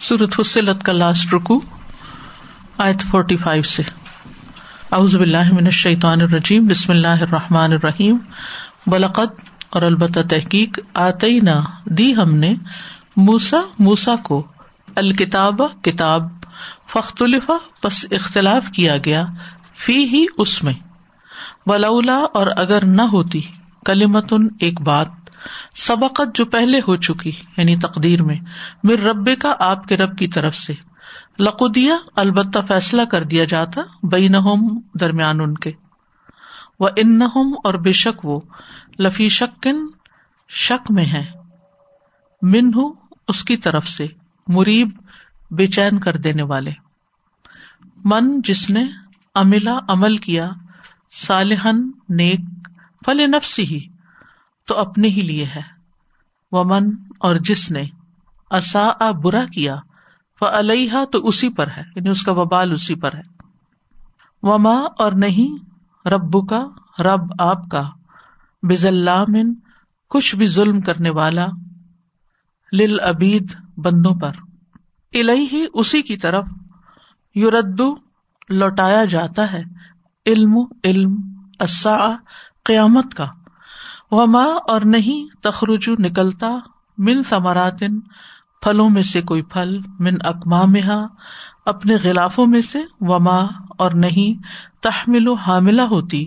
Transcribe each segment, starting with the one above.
سورت فصلت کا لاسٹ رکو آیت فورٹی فائیو سے۔ اعوذ باللہ من الشیطان الرجیم، بسم اللہ الرحمٰن الرحیم۔ بلقت اور البتہ تحقیق آتی نہ دی ہم نے موسا موسا کو الکتاب، کتاب فخت الفا بس اختلاف کیا گیا فی ہی اس میں۔ ولولا، اور اگر نہ ہوتی کلیمتن ایک بات۔ سبقت جو پہلے ہو چکی یعنی تقدیر میں میر رب کا آپ کے رب کی طرف سے۔ لقودیا البتہ فیصلہ کر دیا جاتا بئی درمیان ان کے۔ وہ ان اور بے شک وہ، لفی شکن، شک میں ہے من ہوں اس کی طرف سے، مریب، بے چین کر دینے والے۔ من جس نے املا عمل کیا سالحن نیک فل نفسی ہی تو اپنے ہی لیے ہے۔ وہ من اور جس نے اصا برا کیا وہ علیہ تو اسی پر ہے یعنی اس کا وبال اسی پر ہے۔ وما اور نہیں ربو کا رب آپ کا بز کچھ بھی ظلم کرنے والا لل ابید بندوں پر۔ الہی اسی کی طرف یوردو لوٹایا جاتا ہے۔ علم علم اصا قیامت کا۔ وما اور نہیں تخرج نکلتا من ثمراتن پھلوں میں سے کوئی پھل من اکما اپنے غلافوں میں سے وما اور نہیں تحمل و حاملہ ہوتی،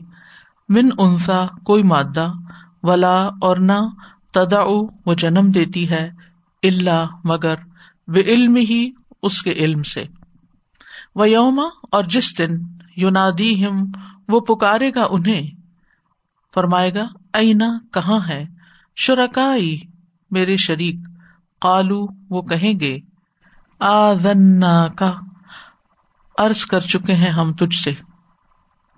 من انسا کوئی مادہ ولا اور نہ تدا وہ جنم دیتی ہے اللہ مگر بے علم ہی اس کے علم سے۔ وہ یوما اور جس دن یونادی ہم وہ پکارے گا انہیں فرمائے گا، اینا کہاں ہے؟ شرکائی، میرے شریک کالو وہ کہیں گے کا ارض کر چکے ہیں ہم تجھ سے۔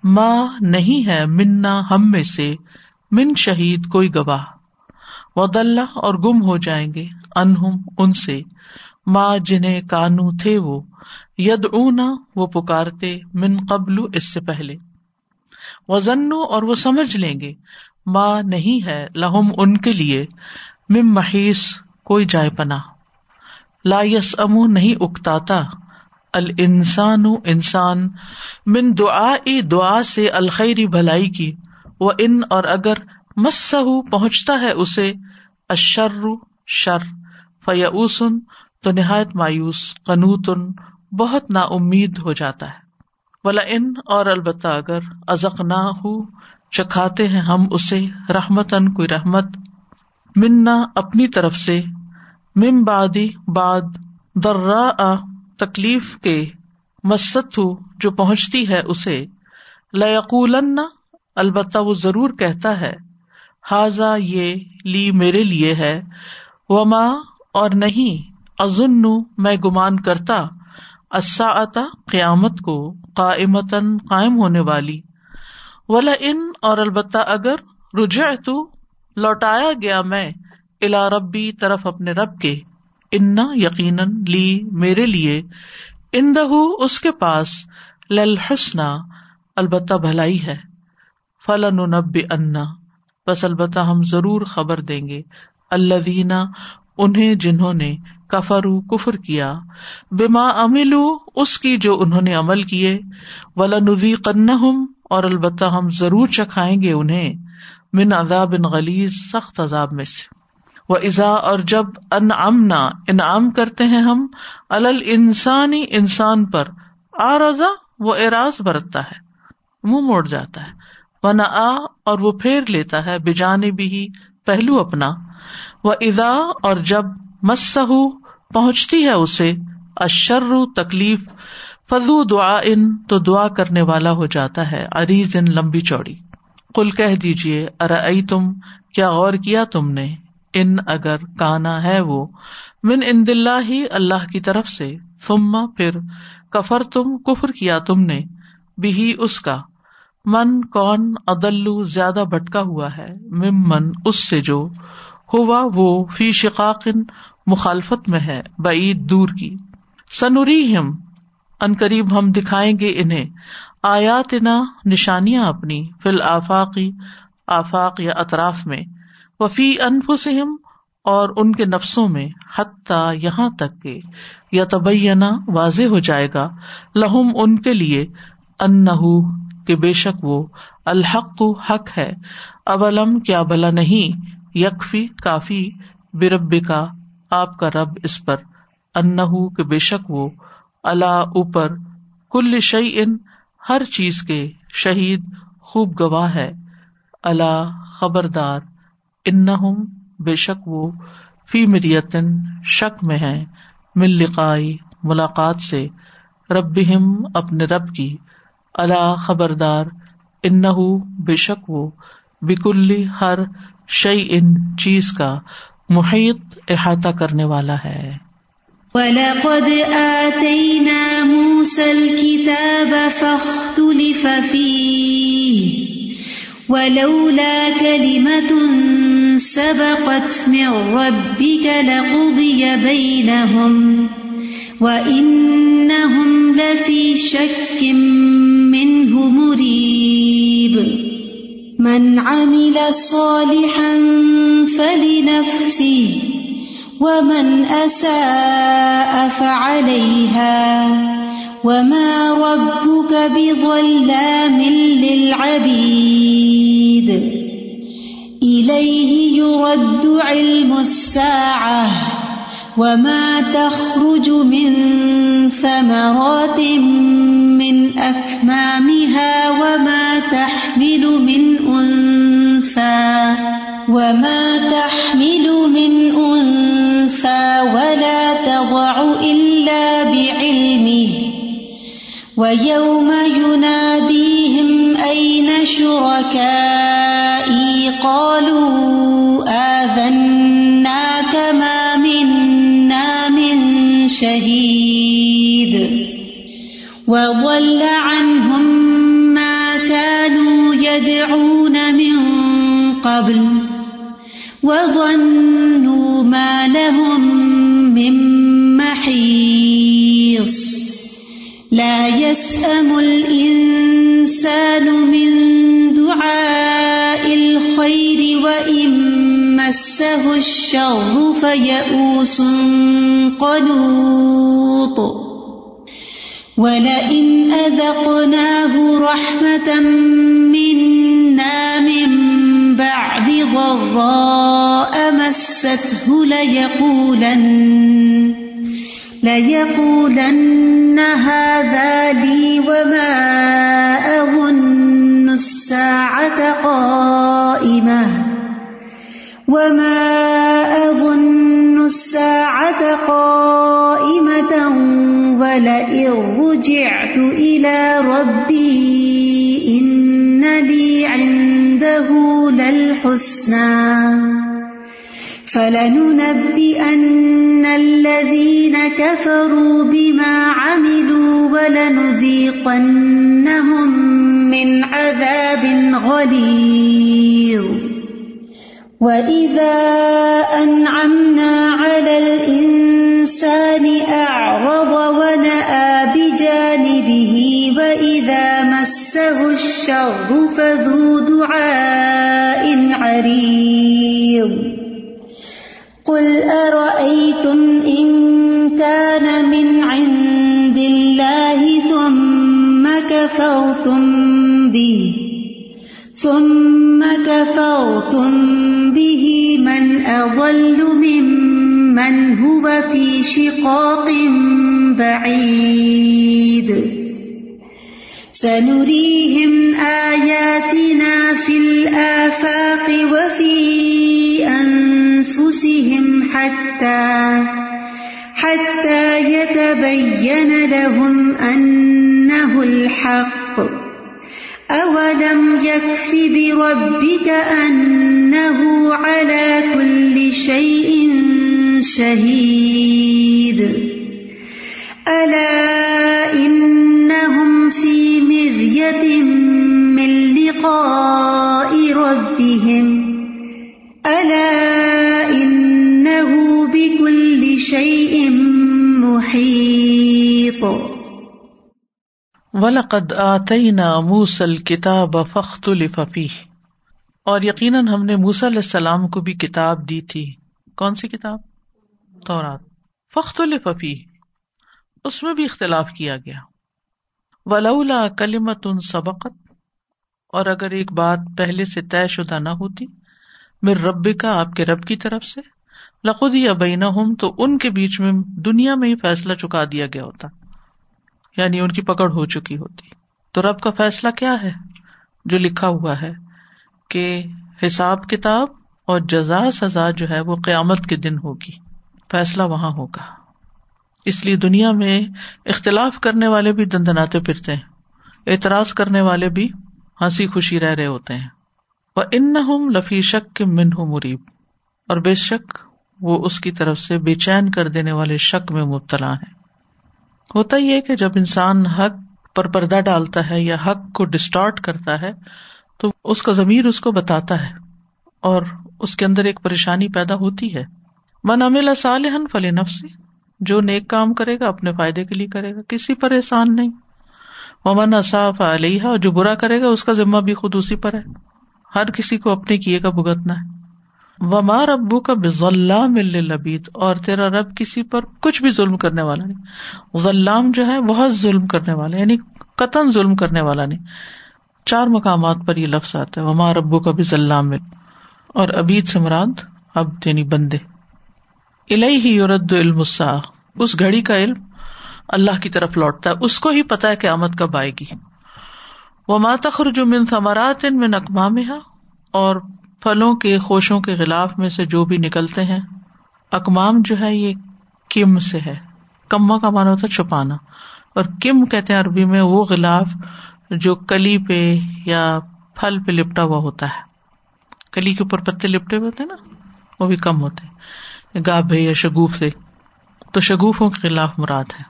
ماں نہیں ہے منا ہم میں سے، من شہید کوئی گواہ۔ و دلہ اور گم ہو جائیں گے انہم ان سے۔ ماں جنہیں کانو تھے وہ ید اونا وہ پکارتے من قبل اس سے پہلے۔ وزنو اور وہ سمجھ لیں گے۔ ماں نہیں ہے لہم ان کے لیے مم محیث کوئی جائے پنا لا یس امو نہیں اکتاتا۔ الانسان انسان من دعا دعا سے الخری بھلائی کی۔ وہ ان اور اگر مس پہنچتا ہے اسے اشر شر۔ فیاسن تو نہایت مایوس قنوتن بہت نا امید ہو جاتا ہے۔ ولا ان اور البتہ اگر ازک نہ ہو چکھاتے ہیں ہم اسے رحمت ان کوئی رحمت منا اپنی طرف سے مم بادی باد درا تکلیف کے مست ہو، جو پہنچتی ہے اسے۔ لقول البتہ وہ ضرور کہتا ہے حاضا یہ لی میرے لیے ہے۔ وہ ماں اور نہیں ازن میں گمان کرتا۔ اسا قیامت کو قائمتن قائم ہونے والی۔ ولا ان اور البتہ اگر رجع تو لوٹایا گیا میں الا ربی طرف اپنے رب کے۔ انا یقیناً لی، میرے لیے۔ ان اس کے پاس لل البتہ بھلائی ہے۔ فلاں نب انا بس البتہ ہم ضرور خبر دیں گے۔ اللہ انہیں جنہوں نے کفرو کفر کیا بما املو اس کی جو انہوں نے عمل کیے ولا نزی قن اور البتہ ہم ضرور چکھائیں گے انہیں، من عذاب غلیز سخت عذاب میں سے۔ وہ ازا اور جب ان امنا انعام کرتے ہیں ہم الل انسانی انسان پر آ رضا وہ اراض برتتا ہے، منہ موڑ جاتا ہے ون آ اور وہ پھیر لیتا ہے بجانے بھی پہلو اپنا۔ وہ ادا اور جب مسہ پہنچتی ہے اسے اشر تکلیف فضو دعا ان تو دعا کرنے والا ہو جاتا ہے اریز ان لمبی چوڑی۔ کل کہہ دیجیے ارے تم کیا غور کیا تم نے؟ ان اگر کانا ہے وہ، من ان دلہ ہی اللہ کی طرف سے فما پھر کفر تم کفر کیا تم نے؟ بھی اس کا۔ من، کون، ادلو، زیادہ بٹکا ہوا ہے مم اس سے جو ہوا وہ فی شقاقن مخالفت میں ہے، بعید دور کی۔ سنوری ہم ان قریب ہم دکھائیں گے انہیں۔ آیات نا نشانیاں اپنی، فی الآفاقی آفاق یا اطراف میں۔ وفی انف اور ان کے نفسوں میں، حتیٰ یہاں تک کہ یا تبینہ واضح ہو جائے گا۔ لہم ان کے لیے ان کہ بے شک وہ الحق حق ہے۔ اولم کیا بلا نہیں۔ یکفی کافی برب کا آپ کا رب اس پر ان کے بے شک وہ اللہ اوپر کل شعی ان ہر چیز کے شہید خوب گواہ ہے۔ اللہ خبردار ان بے شک وہ فی مریتن شک میں ہے مل لقائی ملاقات سے رب اپنے رب کی۔ اللہ خبردار ان بے شک وہ بکلی ہر شعی ان چیز کا محیط احاطہ کرنے والا ہے۔ وَلَقَدْ آتَيْنَا مُوسَى الْكِتَابَ فَاخْتُلِفَ فِيهِ وَلَوْلَا كَلِمَةٌ سَبَقَتْ مِنْ رَبِّكَ لَقُضِيَ بَيْنَهُمْ وَإِنَّهُمْ لَفِي شَكٍّ مِّنْهُ مُرِيبٍ من عمل صالحا فلنفسه ومن أساء فعليها وما ربك بظلام للعبيد إليه يرد علم الساعة وما تخرج من ثمرات من أكمامها وما تحمل من أنثى وما تحمل من أنثى ولا تضع إلا بعلمه ويوم يناديهم أين شركائي قالوا شهيد وضل عنهم ما كانوا يدعون من قبل وظنوا ما لهم من محيص لا يسأم الإنسان من دعاء الخير وإن مسه الشر الشر فيئوس قنوط ولئن أذقناه رحمة منا من بعد ضراء مسته ليقولن ليقولن هذا لي وما أظن الساعة قائمة وما ولئن رجعت إلى ربي إن لي عنده للحسنى فلننبئن الذين كفروا بما عملوا ولنذيقنهم من عذاب غليظ وإذا أنعمنا على الإنسان الإنسان أعرض ونأى بجانبه وإذا مسه الشر فذو دعاء عريض. قل أرأيتم إن كان من عند الله ثم كفرتم به؟ ثم كفرتم به من أضل ممن من هو في شقاق بعيد. سنريهم آياتنا في الآفاق وفي أنفسهم حتى حتى يتبين لهم أنه الحق. أولم يكف بربك أنه على كل شيء شهيد. ألا إنهم في مرية من لقاء ربهم. ألا إنه بكل شيء محيط. ولقد آتینا موسل کتاب فخت الفی اور یقیناً ہم نے موسا علیہ السلام کو بھی کتاب دی تھی. کون سی کتاب؟ تورات۔ فخت الفی اس میں بھی اختلاف کیا گیا۔ ولولا کلیمت ان سبقت۔ اور اگر ایک بات پہلے سے طے شدہ نہ ہوتی میر رب کا آپ کے رب کی طرف سے، لقد یا بینا ہوں تو ان کے بیچ میں دنیا میں ہی فیصلہ چکا دیا گیا ہوتا۔ یعنی ان کی پکڑ ہو چکی ہوتی۔ تو رب کا فیصلہ کیا ہے؟ جو لکھا ہوا ہے کہ حساب کتاب اور جزا سزا جو ہے وہ قیامت کے دن ہوگی۔ فیصلہ وہاں ہوگا۔ اس لیے دنیا میں اختلاف کرنے والے بھی دندناتے پھرتے ہیں۔ اعتراض کرنے والے بھی ہنسی خوشی رہ رہے ہوتے ہیں۔ وہ ان لفی شک کے من ہوں مریب اور بے شک وہ اس کی طرف سے بے چین کر دینے والے شک میں مبتلا ہے ہوتا ہی ہے کہ جب انسان حق پر پردہ ڈالتا ہے یا حق کو ڈسٹارٹ کرتا ہے، تو اس کا ضمیر اس کو بتاتا ہے اور اس کے اندر ایک پریشانی پیدا ہوتی ہے۔ من امل صالحن فلی نفسی جو نیک کام کرے گا اپنے فائدے کے لیے کرے گا، کسی پر احسان نہیں۔ من اصاف علیہ اور جو برا کرے گا، اس کا ذمہ بھی خود اسی پر ہے۔ ہر کسی کو اپنے کیے کا بھگتنا ہے۔ ومار ابو کا بزلام لبید اور تیرا رب کسی پر کچھ بھی ظلم کرنے والا نہیں۔ غلام جو ہے، بہت ظلم کرنے والا یعنی قطن ظلم کرنے والا نہیں۔ چار مقامات پر یہ لفظ آتا ہے۔ ومار ابو کا بھی ضلع اور ابید سے مراد اب یعنی بندے۔ الہی ہی یورد علم اس گھڑی کا علم اللہ کی طرف لوٹتا ہے، اس کو ہی پتا ہے کہ آمد کب آئے گی۔ وہ ماتخر جو من ثمرات ان میں نقما میں اور پھلوں کے خوشوں کے غلاف میں سے جو بھی نکلتے ہیں اکمام جو ہے یہ کم سے ہے۔ کما کا مانا ہوتا ہے چھپانا۔ اور کم کہتے ہیں عربی میں وہ غلاف جو کلی پہ یا پھل پہ لپٹا ہوا ہوتا ہے۔ کلی کے اوپر پتے لپٹے ہوئے ہوتے ہیں نا، وہ بھی کم ہوتے ہیں۔ گابے یا شگوف سے، تو شگوفوں کے خلاف مراد ہے۔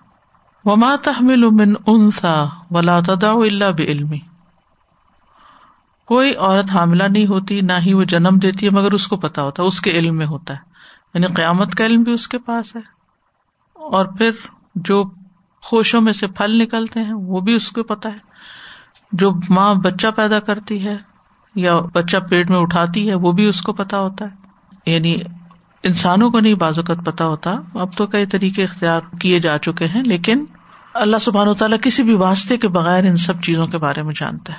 وما تحمل من انسا ولا تدا اللہ بعلمی کوئی عورت حاملہ نہیں ہوتی، نہ ہی وہ جنم دیتی ہے، مگر اس کو پتا ہوتا ہے، اس کے علم میں ہوتا ہے۔ یعنی قیامت کا علم بھی اس کے پاس ہے۔ اور پھر جو خوشوں میں سے پھل نکلتے ہیں، وہ بھی اس کو پتا ہے۔ جو ماں بچہ پیدا کرتی ہے یا بچہ پیٹ میں اٹھاتی ہے، وہ بھی اس کو پتا ہوتا ہے۔ یعنی انسانوں کو نہیں بازوقت پتا ہوتا۔ اب تو کئی طریقے اختیار کیے جا چکے ہیں، لیکن اللہ سبحان و تعالیٰ کسی بھی واسطے کے بغیر ان سب چیزوں کے بارے میں جانتا ہے۔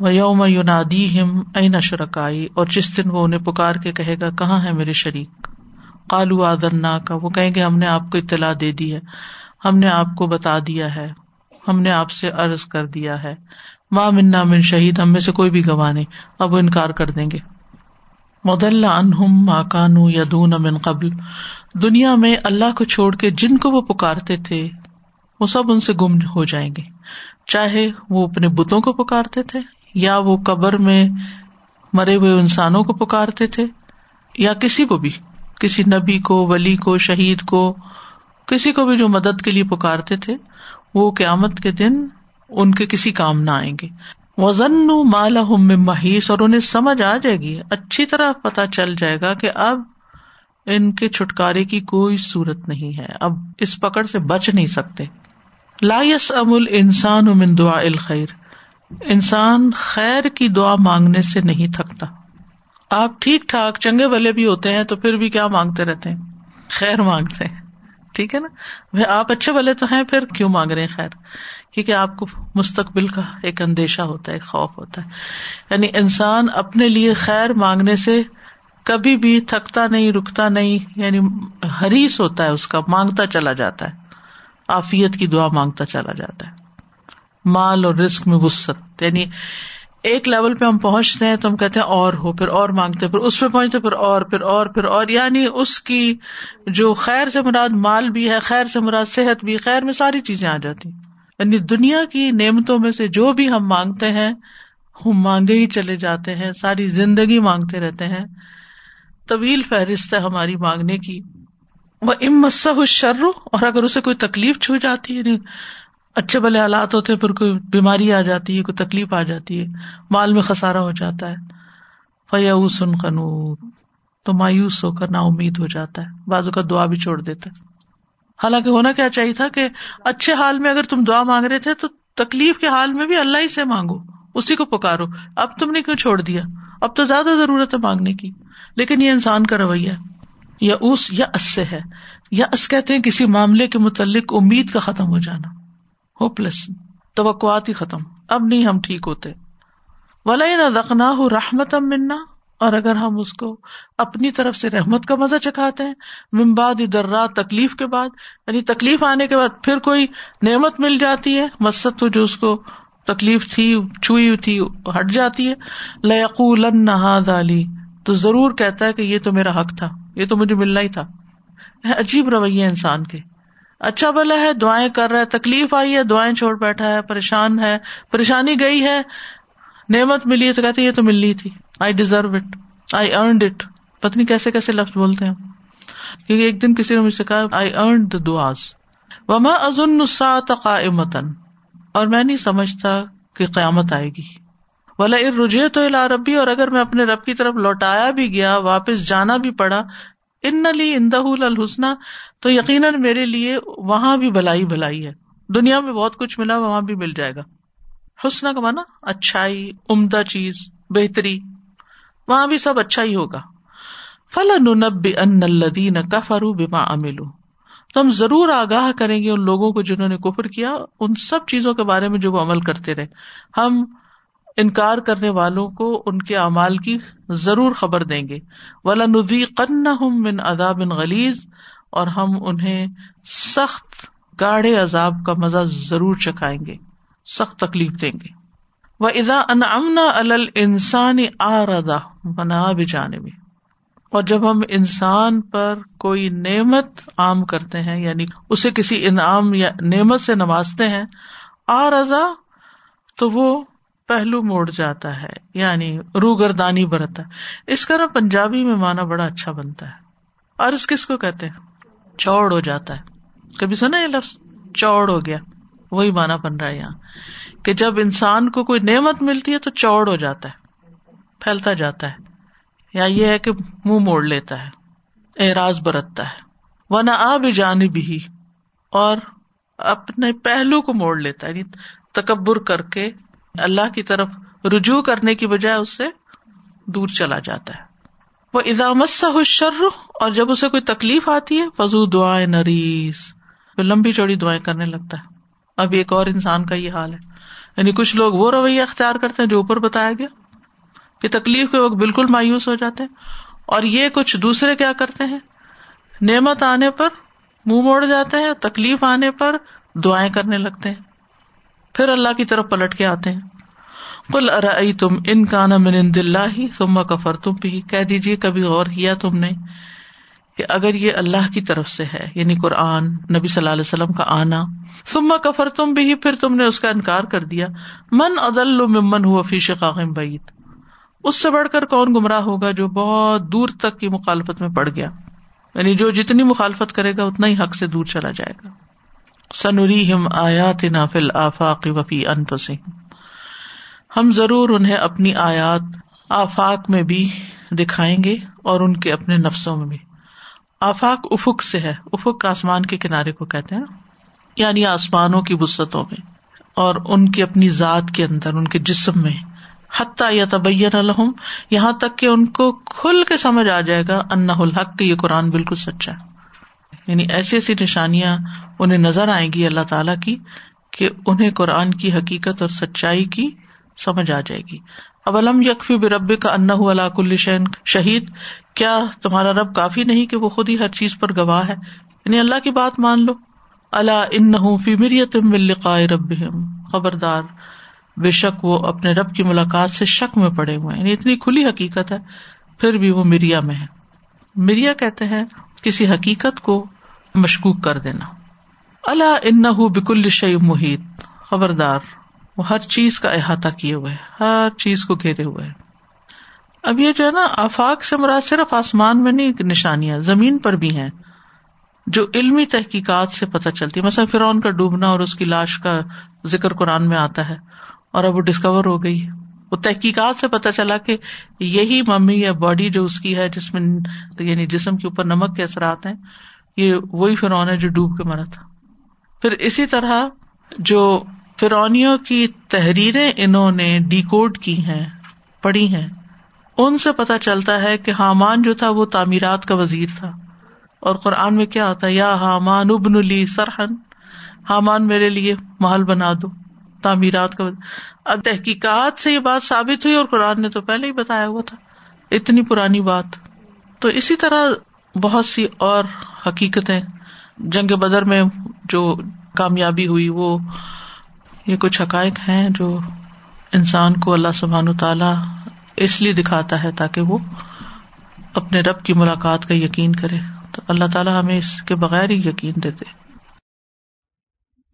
وہ یوم یونادی ہم این شرکائی اور جس دن وہ انہیں پکار کے کہے گا، کہاں ہے میرے شریک؟ کالو آدر نا کا وہ کہیں گے، ہم نے آپ کو اطلاع دے دی ہے۔ ہم نے آپ کو بتا دیا ہے۔ ہم نے آپ سے عرض کر دیا ہے۔ ماں منا من شہید، ہم میں سے کوئی بھی گواہ نہیں۔ اب وہ انکار کر دیں گے۔ مد اللہ انہم ماکانو یا دون امن قبل۔ دنیا میں اللہ کو چھوڑ کے جن کو وہ پکارتے تھے، وہ سب ان سے گم ہو جائیں گے۔ چاہے وہ اپنے بتوں کو پکارتے تھے، یا وہ قبر میں مرے ہوئے انسانوں کو پکارتے تھے، یا کسی کو بھی۔ کسی نبی کو، ولی کو، شہید کو، کسی کو بھی جو مدد کے لیے پکارتے تھے، وہ قیامت کے دن ان کے کسی کام نہ آئیں گے۔ وزن مالا محیث اور انہیں سمجھ آ جائے گی۔ اچھی طرح پتا چل جائے گا کہ اب ان کے چھٹکارے کی کوئی صورت نہیں ہے۔ اب اس پکڑ سے بچ نہیں سکتے۔ لایس ام انسان من دعا الخیر۔ انسان خیر کی دعا مانگنے سے نہیں تھکتا۔ آپ ٹھیک ٹھاک چنگے والے بھی ہوتے ہیں تو پھر بھی کیا مانگتے رہتے ہیں؟ خیر مانگتے ہیں۔ ٹھیک ہے نا؟ آپ اچھے والے تو ہیں، پھر کیوں مانگ رہے ہیں؟ خیر، کیونکہ آپ کو مستقبل کا ایک اندیشہ ہوتا ہے، ایک خوف ہوتا ہے۔ یعنی انسان اپنے لیے خیر مانگنے سے کبھی بھی تھکتا نہیں، رکتا نہیں یعنی حریث ہوتا ہے، اس کا مانگتا چلا جاتا ہے۔ آفیت کی دعا مانگتا چلا جاتا ہے۔ مال اور رسک میں وسط یعنی ایک لیول پہ ہم پہنچتے ہیں تو ہم کہتے ہیں اور ہو، پھر اور مانگتے پھر اس پہ پہنچتے پھر اور پھر اور پھر اور۔ یعنی اس کی جو خیر سے مراد مال بھی ہے، خیر سے مراد صحت بھی، خیر میں ساری چیزیں آ جاتی۔ یعنی دنیا کی نعمتوں میں سے جو بھی ہم مانگتے ہیں، ہم مانگے ہی چلے جاتے ہیں، ساری زندگی مانگتے رہتے ہیں۔ طویل فہرست ہے ہماری مانگنے کی۔ وہ ام شرو اور اگر اسے کوئی تکلیف چھو جاتی ہے یعنی اچھے بھلے حالات ہوتے پھر کوئی بیماری آ جاتی ہے، کوئی تکلیف آ جاتی ہے، مال میں خسارا ہو جاتا ہے۔ فیا سن تو مایوس ہو کر نا امید ہو جاتا ہے۔ بازو کا دعا بھی چھوڑ دیتا ہے۔ حالانکہ ہونا کیا چاہیے تھا کہ اچھے حال میں اگر تم دعا مانگ رہے تھے، تو تکلیف کے حال میں بھی اللہ ہی سے مانگو، اسی کو پکارو۔ اب تم نے کیوں چھوڑ دیا؟ اب تو زیادہ ضرورت ہے مانگنے کی۔ لیکن یہ انسان کا رویہ یا اس یا اس سے ہے۔ یا اس کہتے ہیں کسی معاملے کے متعلق امید کا ختم ہو جانا۔ ہوپ لیس توقعات ہی ختم. اب نہیں ہم ٹھیک ہوتے. ولا رکھنا ہو رحمت ام منا. اور اگر ہم اس کو اپنی طرف سے رحمت کا مزہ چکھاتے ہیں ممباد ادھر تکلیف کے بعد یعنی تکلیف آنے کے بعد پھر کوئی نعمت مل جاتی ہے مست تو جو اس کو تکلیف تھی، چھوئی تھی، ہٹ جاتی ہے. لقول علی تو ضرور کہتا ہے کہ یہ تو میرا حق تھا، یہ تو مجھے ملنا ہی تھا. عجیب رویہ انسان کے. اچھا بلا ہے، دعائیں کر رہا ہے، تکلیف آئی ہے، دعائیں چھوڑ بیٹھا ہے، پریشان ہے، پریشانی گئی ہے، نعمت ملی ہے تو کہتے یہ تو ملنی تھی۔ I deserve it I earned it پتنی کیسے کیسے لفظ بولتے ہیں۔ کیونکہ ایک دن کسی نے مجھ سے کہا آئی ارنڈ دا دعاز وما ازن قائمتن اور میں نہیں سمجھتا کہ قیامت آئے گی۔ ولا رجے تو ربی اور اگر میں اپنے رب کی طرف لوٹایا بھی گیا، واپس جانا بھی پڑا ان لی اندہ الحسن تو یقیناً میرے لیے وہاں بھی بلائی بلائی ہے۔ دنیا میں بہت کچھ ملا، وہاں بھی مل جائے گا۔ حسن کا مانا اچھائی، عمدہ چیز، بہتری، وہاں بھی سب اچھا ہی ہوگا۔ فلاں نب ان الدین کفرو بیما املو تو ہم ضرور آگاہ کریں گے ان لوگوں کو جنہوں نے کفر کیا، ان سب چیزوں کے بارے میں جو وہ عمل کرتے رہے۔ ہم انکار کرنے والوں کو ان کے اعمال کی ضرور خبر دیں گے۔ ولا ندی قن من اداب ان غلیز اور ہم انہیں سخت گاڑے عذاب کا مزہ ضرور چکھائیں گے۔ سخت تکلیف دیں گے۔ وہ ادا ان امنا ال انسانی آ ردا بنا بھی جانے میں اور جب ہم انسان پر کوئی نعمت عام کرتے ہیں یعنی اسے کسی انعام یا نعمت سے نوازتے ہیں آ رضا تو وہ پہلو موڑ جاتا ہے یعنی رو گردانی برتا ہے۔ اس کا نا پنجابی میں مانا بڑا اچھا بنتا ہے۔ اور اس کس کو کہتے ہیں؟ چوڑ ہو جاتا ہے۔ کبھی سنا یہ لفظ؟ چوڑ ہو گیا۔ وہی مانا بن رہا ہے یہاں۔ کہ جب انسان کو کوئی نعمت ملتی ہے تو چوڑ ہو جاتا ہے۔ پھیلتا جاتا ہے۔ یا یہ ہے کہ منہ موڑ لیتا ہے۔ اعراض برتتا ہے۔ وہ نہ آ بھی جانب ہی اور اپنے پہلو کو موڑ لیتا ہے یعنی تکبر کر کے اللہ کی طرف رجوع کرنے کی بجائے اس سے دور چلا جاتا ہے۔ وہ ادامت سا شر اور جب اسے کوئی تکلیف آتی ہے، فضو دعائیں نریس۔ لمبی چوڑی دعائیں کرنے لگتا ہے۔ اب ایک اور انسان کا یہ حال ہے۔ یعنی کچھ لوگ وہ رویہ اختیار کرتے ہیں جو اوپر بتایا گیا، کہ تکلیف کے وقت بالکل مایوس ہو جاتے ہیں۔ اور یہ کچھ دوسرے کیا کرتے ہیں؟ نعمت آنے پر منہ موڑ جاتے ہیں، تکلیف آنے پر دعائیں کرنے لگتے ہیں۔ پھر اللہ کی طرف پلٹ کے آتے ہیں۔ کل ارئی تم ان کا نا من دلہ ہی تم کفر تم بھی کہہ دیجیے کبھی غور کیا تم نے کہ اگر یہ اللہ کی طرف سے ہے یعنی قرآن، نبی صلی اللہ علیہ وسلم کا آنا۔ سما کفر تم بھی پھر تم نے اس کا انکار کر دیا۔ من ادل ممن ہوا فیش قاغم بعید اس سے بڑھ کر کون گمراہ ہوگا جو بہت دور تک کی مخالفت میں پڑ گیا؟ یعنی جو جتنی مخالفت کرے گا، اتنا ہی حق سے دور چلا جائے گا۔ سنوری ہم آیات نافل آفاق وفی ان ہم ضرور انہیں اپنی آیات آفاق میں بھی دکھائیں گے اور ان کے اپنے نفسوں میں بھی۔ آفاق افق سے ہے۔ افق آسمان کے کنارے کو کہتے ہیں۔ یعنی آسمانوں کی وسطوں میں۔ اور ان کی اپنی ذات کے اندر، ان کے جسم میں۔ حتیٰ یا تبین الحم یہاں تک کہ ان کو کھل کے سمجھ آ جائے گا انہ الحق، یہ قرآن بالکل سچا ہے۔ یعنی ایسی ایسی نشانیاں انہیں نظر آئیں گی اللہ تعالی کی کہ انہیں قرآن کی حقیقت اور سچائی کی سمجھ آ جائے گی۔ اب علم یکفی برب کا اللہ کل شین شہید۔ کیا تمہارا رب کافی نہیں کہ وہ خود ہی ہر چیز پر گواہ ہے؟ یعنی اللہ کی بات مان لو۔ اللہ ان فی مریت رب خبردار۔ بے شک وہ اپنے رب کی ملاقات سے شک میں پڑے ہوئے ہیں۔ یعنی اتنی کھلی حقیقت ہے، پھر بھی وہ مریا میں ہے۔ مریا کہتے ہیں، کسی حقیقت کو مشکوک کر دینا۔ اللہ ان بکل شعی محیط۔ خبردار، وہ ہر چیز کا احاطہ کیے ہوئے ہر چیز کو گھیرے ہوئے اب یہ جو ہے نا، آفاق سے مراد صرف آسمان میں نہیں، نشانیاں زمین پر بھی ہیں، جو علمی تحقیقات سے پتہ چلتی۔ ہے مثلا فرعون کا ڈوبنا اور اس کی لاش کا ذکر قرآن میں آتا ہے، اور اب وہ ڈسکور ہو گئی۔ وہ تحقیقات سے پتا چلا کہ یہی ممی یا باڈی جو اس کی ہے، جس میں یعنی جسم کے اوپر نمک کے اثرات ہیں یہ وہی فرعون ہے جو ڈوب کے مرا تھا۔ پھر اسی طرح جو فرونیوں کی تحریریں انہوں نے ڈی کوڈ کی ہیں، پڑھی ہیں، ان سے پتا چلتا ہے کہ حامان جو تھا وہ تعمیرات کا وزیر تھا۔ اور قرآن میں کیا آتا ہے، یا حامان ابن لی سرحن، حامان میرے لیے محل بنا دو، تعمیرات کا وزیر۔ اب تحقیقات سے یہ بات ثابت ہوئی اور قرآن نے تو پہلے ہی بتایا ہوا تھا۔ اتنی پرانی بات۔ تو اسی طرح بہت سی اور حقیقتیں۔ جنگ بدر میں جو کامیابی ہوئی، وہ یہ کچھ حقائق ہیں جو انسان کو اللہ سبحان تعالی اس لیے دکھاتا ہے تاکہ وہ اپنے رب کی ملاقات کا یقین کرے۔ تو اللہ تعالیٰ ہمیں اس کے بغیر ہی یقین دیتے۔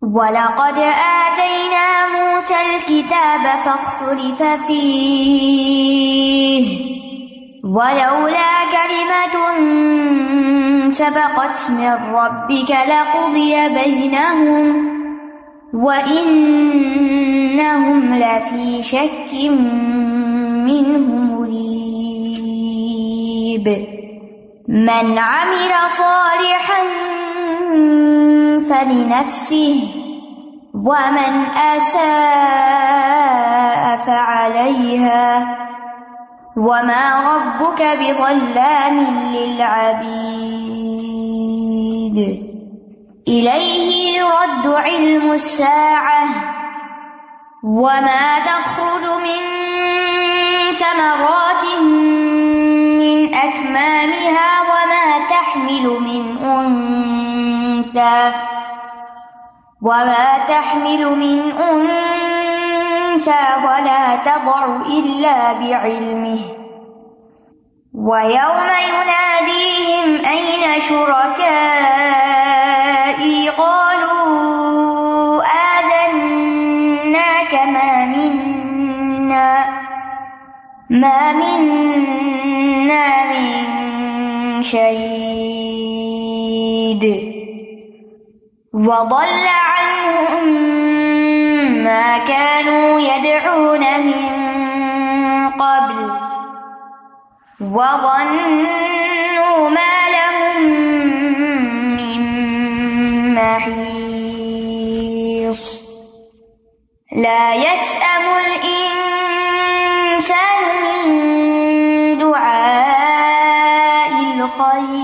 وَلَقَدْ آتَيْنَا مُوسَى الْكِتَابَ فَاخْتُلِفَ فِيهِ وَلَوْلَا كَلِمَةٌ سَبَقَتْ مِنْ رَبِّكَ لَقُضِيَ بَيْنَهُمْ وَإِنَّهُمْ لَفِي شَكٍّ مِّنْهُ مُرِيبٍ. من عمل صالحا فلنفسه ومن أساء فعليها وما ربك بظلام للعبيد إليه يرد علم الساعة وما تخرج من ثمرات من أكمامها وما تحمل من أنثى وما تحمل من أنثى تنسى ولا تضع إلا بعلمه. ويوم يناديهم أين شركائي؟ قالوا آذناك ما منا. ما منا من شهيد. وضل ما كانوا يدعون من قبل وظنوا ما لهم من محيص. لا يسأم الإنسان من دعاء الخير.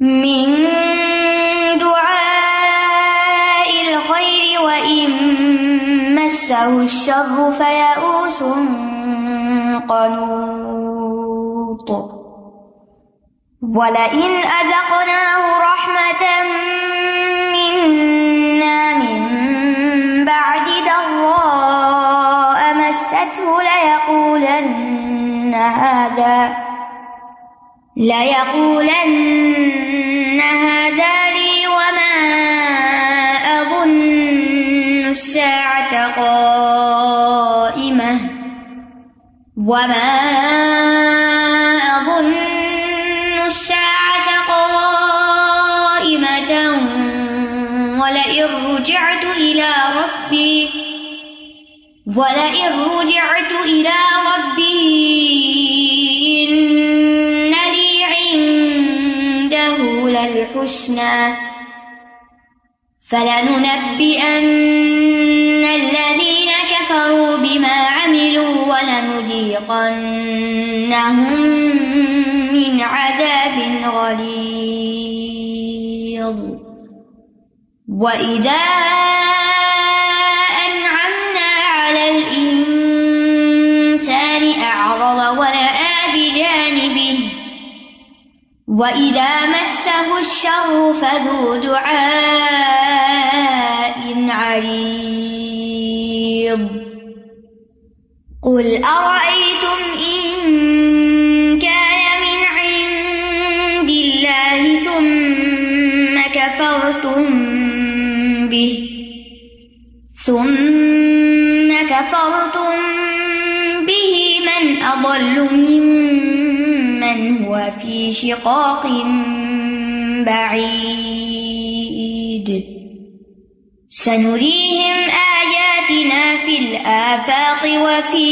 من مسه الشر فيئوس قنوط. ولئن أذقناه رحمة منا من بعد ضراء مسته ليقولن هذا ليقولن وما أظن الساعة قائمة ولئن رجعت إلى ربي ولئن رجعت إلى ربي إن لي عنده للحسنى فلننبئن الذين كفروا بما عملوا ولننبئن ولنذيقنهم من عذاب غليظ. وإذا أنعمنا على الإنسان أعرض ونأى بجانبه، وإذا مسه الشر فذو دعاء عريض. قل أرأيتم إن كان من عند الله ثم كفرتم به ثم كفرتم به من أضل ممن هو في شقاق بعيد سنريهم آياتنا في الآفاق وفي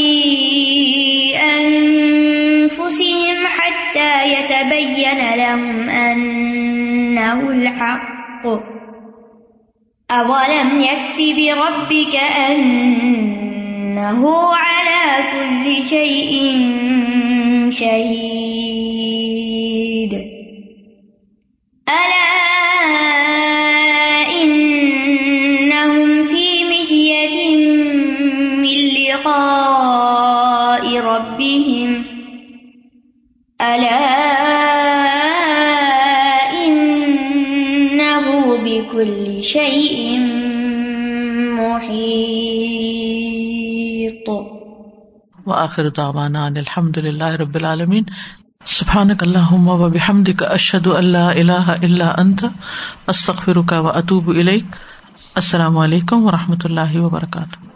أنفسهم حتى يتبين لهم أنه الحق أولم يكف بربك أنه على كل شيء شهيد وآخر دعوانا ان الحمد للہ رب العالمین۔ سبحانک اللہم و بحمدک، اشہد ان لا الہ الا انت، استغفرک و اتوب الیک۔ السلام علیکم و رحمۃ اللہ وبرکاتہ۔